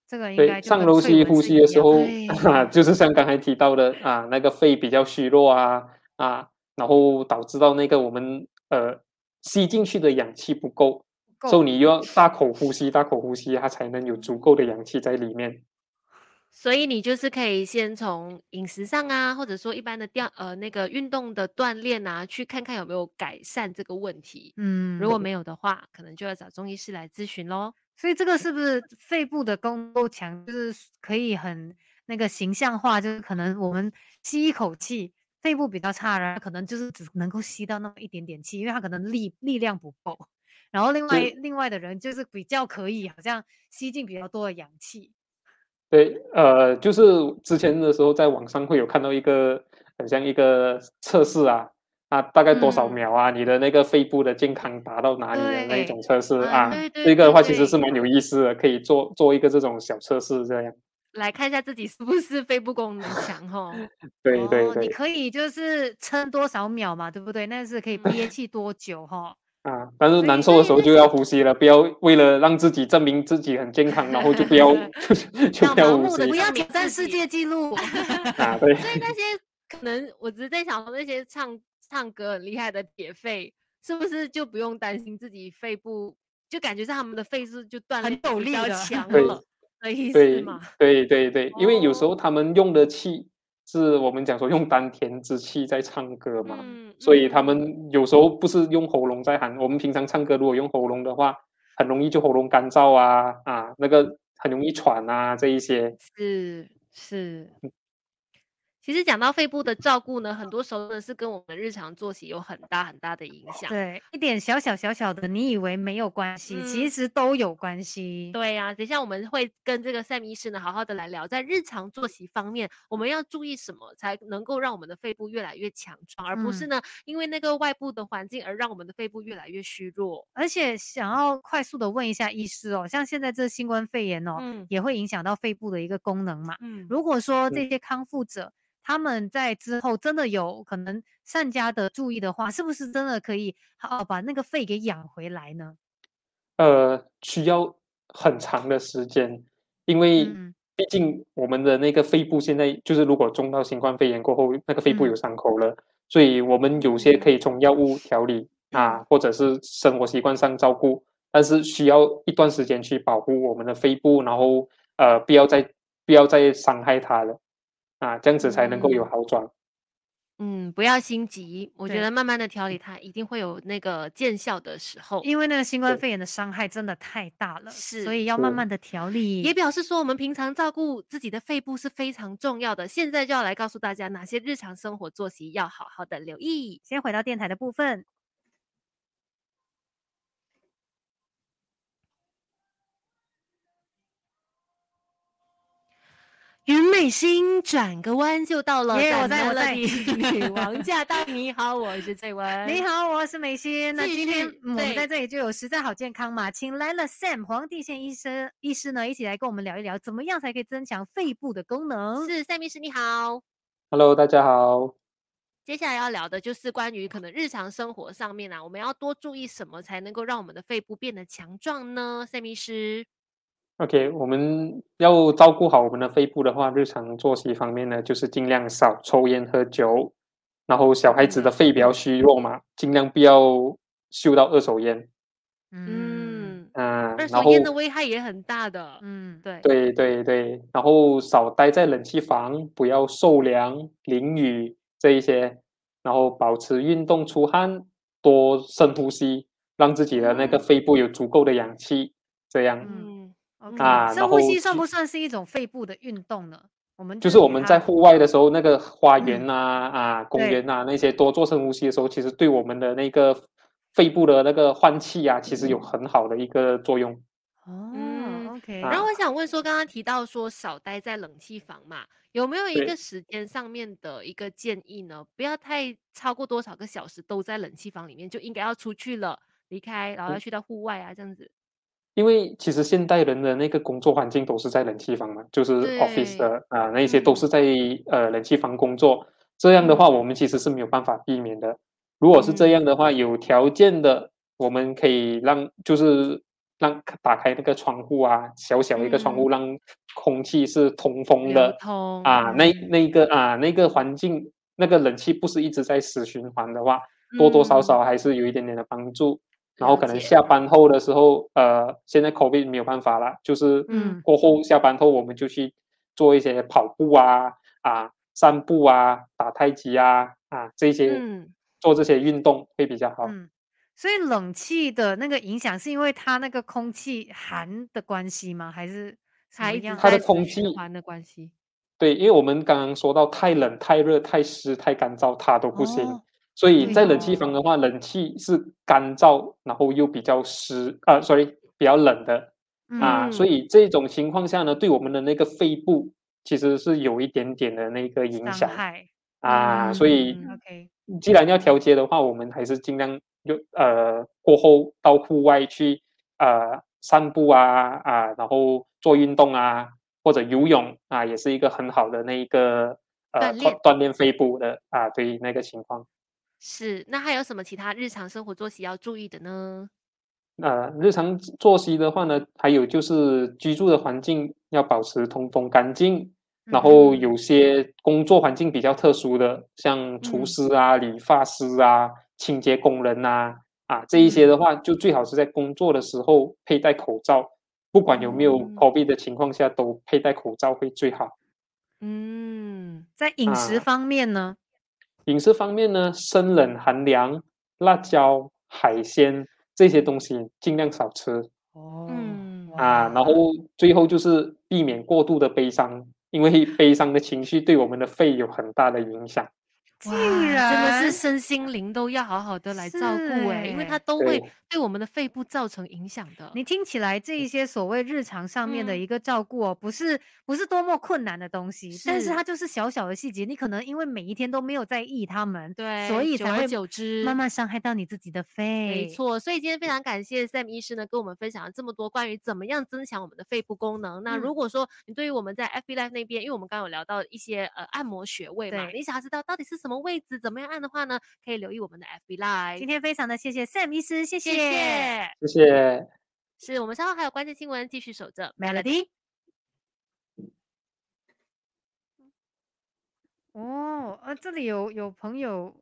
这个应，该就上楼梯呼吸的时候，啊，就是像刚才提到的啊，那个肺比较虚弱啊啊，然后导致到那个我们呃吸进去的氧气不够，所以你又要大口呼吸，大口呼吸，它才能有足够的氧气在里面。所以你就是可以先从饮食上啊，或者说一般的调呃那个运动的锻炼啊，去看看有没有改善这个问题。嗯，如果没有的话，可能就要找中医师来咨询喽。所以这个是不是肺部的功够强，就是可以很那个形象化，就是可能我们吸一口气，肺部比较差，然后可能就是只能够吸到那么一点点气，因为他可能力力量不够。然后另外另外的人就是比较可以，好像吸进比较多的氧气。对，呃，就是之前的时候在网上会有看到一个很像一个测试啊，啊，大概多少嗯秒啊，你的那个肺部的健康达到哪里的那一种测试啊啊，对对这个的话其实是蛮有意思的，可以做做一个这种小测试这样。来看一下自己是不是肺部功能强哈。对对哦，你，可以就是撑多少秒嘛，对不对？那是可以嗯 憋气多久哈？啊，但是难受的时候就要呼吸了，不要为了让自己证明自己很健康，然后就不要 就要不要不要挑战世界纪录。啊，对。所以那些可能我只是在想说，那些唱唱歌很厉害的铁肺，是不是就不用担心自己肺部，就感觉是他们的肺是就锻很炼比较有力的强了的意思对嘛？对对对，因为有时哦候他们用的气是我们讲说用丹田之气在唱歌嘛，嗯，所以他嗯们有时候不是用喉咙在喊。我们平常唱歌如果用喉咙的话，很容易就喉咙干燥啊啊，那个很容易喘啊这一些。是是。其实讲到肺部的照顾呢，很多时候呢是跟我们日常作息有很大很大的影响。对，一点小小小小的，你以为没有关系，其嗯实都有关系。对呀、等一下我们会跟这个 Sam 医师呢好好的来聊，在日常作息方面，我们要注意什么，才能够让我们的肺部越来越强壮，而不是嗯呢因为那个外部的环境而让我们的肺部越来越虚弱。而且想要快速的问一下医师哦，像现在这新冠肺炎哦，嗯也会影响到肺部的一个功能嘛？嗯，如果说这嗯些康复者他们在之后真的有可能善加的注意的话，是不是真的可以好把那个肺给养回来呢？呃，需要很长的时间，因为嗯。毕竟我们的那个肺部现在就是，如果中到新冠肺炎过后，那个肺部有嗯。伤口了，所以我们有些可以从药物调理嗯。啊，或者是生活习惯上照顾，但是需要一段时间去保护我们的肺部，然后呃，不要再不要再伤害它了啊，这样子才能够有嗯好转。嗯，不要心急，我觉得慢慢的调理它，一定会有那个见效的时候。因为那个新冠肺炎的伤害真的太大了，是所以要慢慢的调理。也表示说，我们平常照顾自己的肺部是非常重要的。现在就要来告诉大家，哪些日常生活作息要好好的留意。先回到电台的部分，云美心转个弯就到了，耶我在在我在女王驾到！你好，我是翠文。你，好，我是美心。那今天、我们在这里就有实在好健康嘛，请来了 Sam 黄帝宪医生医师呢，一起来跟我们聊一聊，怎么样才可以增强肺部的功能。是赛密师，你好。Hello，大家好。接下来要聊的就是关于可能日常生活上面啊，我们要多注意什么才能够让我们的肺部变得强壮呢？赛密师，OK，我们要照顾好我们的肺部的话，日常作息方面呢，就是尽量少抽烟喝酒，然后小孩子的嗯肺比较虚弱嘛，尽量不要嗅到二手烟嗯嗯，啊，二手烟的危害也很大的。嗯，对，对对对，然后少待在冷气房，不要受凉、淋雨这一些，然后保持运动出汗，多深呼吸，让自己的那个嗯肺部有足够的氧气，这样。嗯，OK，啊深呼吸算不算是一种肺部的运动呢？我们就是我们在户外的时候，那个花嗯园呐、啊、公园呐、那些多做深呼吸的时候，其实对我们的那个肺部的那个换气啊，其实有很好的一个作用。哦、嗯 o k 啊然后我想问说，刚刚提到说少待在冷气房嘛，有没有一个时间上面的一个建议呢？不要太超过多少个小时都在冷气房里面，就应该要出去了，离开，然后要嗯去到户外啊，这样子。因为其实现代人的那个工作环境都是在冷气房嘛，就是 office 的啊、那些都是嗯在呃冷气房工作。这样的话，嗯我们其实是没有办法避免的。如果是这样的话，有条件的，我们可以让就是让打开那个窗户啊，小小一个窗户，嗯让空气是通风的通啊。那嗯那个啊那个环境，那个冷气不是一直在死循环的话，多多少少嗯还是有一点点的帮助。然后可能下班后的时候，呃，现在 COVID 没有办法了，就是嗯过后下班后我们就去做一些跑步啊啊、散步啊、打太极啊啊这些嗯，做这些运动会比较好。嗯，所以冷气的那个影响是因为它那个空气寒的关系吗？还是它一直样？它的空气寒的关系。对，因为我们刚刚说到太冷、太热、太湿、太干燥，它都不行。哦，所以在冷气哦，房的话，冷气是干燥，然后又比较湿啊，sorry，比较冷的啊，所嗯，以这种情况下呢，对我们的那个肺部其实是有一点点的那个影响害。啊，所以嗯，OK，既然要调节的话，我们还是尽量就呃过后到户外去呃散步啊啊，然后做运动啊，或者游泳啊，也是一个很好的那一个呃锻。锻炼肺部的啊，对于那个情况。是，那还有什么其他日常生活作息要注意的呢？呃，日常作息的话呢，还有就是居住的环境要保持通风干净，然后嗯有些工作环境比较特殊的，像厨嗯师啊、理发师啊、清洁工人呐，啊，这一些的嗯话，就最好是在工作的时候佩戴口罩，不管有没有嗯 COVID 的情况下，都佩戴口罩会最好。嗯，在饮食啊，方面呢？饮食方面呢，生冷寒凉、辣椒、海鲜这些东西尽量少吃。哦，嗯，啊，然后，最后就是避免过度的悲伤，因为悲伤的情绪对我们的肺有很大的影响。竟然，真的是身心灵都要好好的来照是顾哎，因为它欸。都会对，对我们的肺部造成影响的。你听起来这一些所谓日常上面的嗯，一个照顾哦，不是不是多么困难的东西，但是是，它就是小小的细节，你可能因为每一天都没有在意它们，所对，久而以才会久之，慢慢伤害到你自己的肺。没错。所以今天非常感谢 Sam 医师呢，跟我们分享了这么多关于怎么样增强我们的肺部功能。那嗯，如果说你对于我们在 FB Live 那边，因为我们刚刚有聊到一些呃按摩穴位嘛，对。你想要知道到底是什么位置，怎么样按的话呢，可以留意我们的 FB Live。今天非常的谢谢 Sam 医师，谢谢谢谢。谢谢。是我们稍后还有关键新闻继续守着 Melody。哦，呃，这里有有朋友，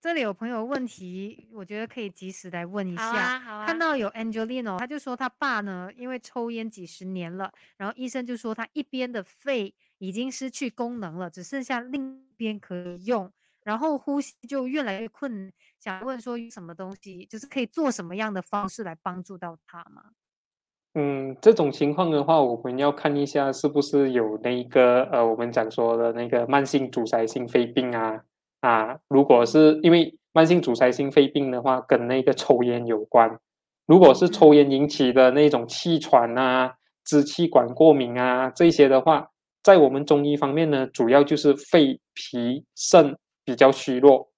这里有朋友问题，我觉得可以及时来问一下。好啊，好啊。看到有 Angelino，他就说他爸呢，因为抽烟几十年了，然后医生就说他一边的肺已经失去功能了，只剩下另一边可以用，然后呼吸就越来越困难。想问说有什么东西，就是可以做什么样的方式来帮助到他吗？嗯，这种情况的话，我们要看一下是不是有那个呃，我们讲说的那个慢性阻塞性肺病啊啊，如果是因为慢性阻塞性肺病的话，跟那个抽烟有关。如果是抽嗯烟引起的那种气喘啊、支气管过敏啊这些的话，在我们中医方面呢，主要就是肺、脾、肾比较虚弱，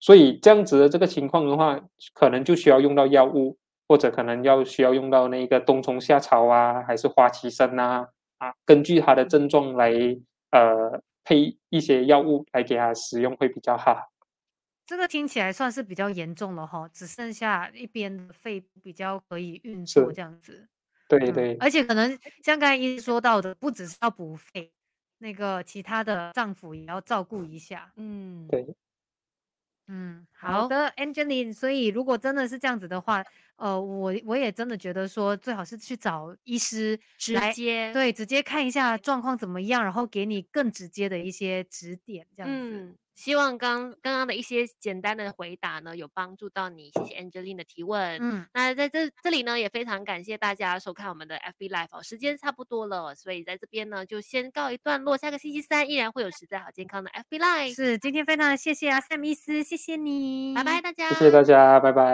所以这样子的这个情况的话，可能就需要用到药物。或者可能要需要用到那个冬虫夏草啊，还是花旗参啊，啊，根据他的症状来呃配一些药物来给他使用会比较好。这个听起来算是比较严重了哈，只剩下一边的肺比较可以运作这样子。嗯，对对而且可能像刚才医师说到的，不只是要补肺，那个其他的脏腑也要照顾一下。嗯，对，嗯，好好，的，Angeline。所以如果真的是这样子的话，呃，我我也真的觉得说，最好是去找医师直来，接，对，直接看一下状况怎么样，然后给你更直接的一些指点，这样子。嗯，希望刚刚刚的一些简单的回答呢，有帮助到你。谢谢 Angeline 的提问。嗯，那在这这里呢，也非常感谢大家收看我们的 FB Live 哦，时间差不多了，所以在这边呢就先告一段落。下个星期三依然会有实在好健康的 FB Live。是，今天非常的谢谢啊，Sam 医师，谢谢你，拜拜，大家，谢谢大家，拜拜。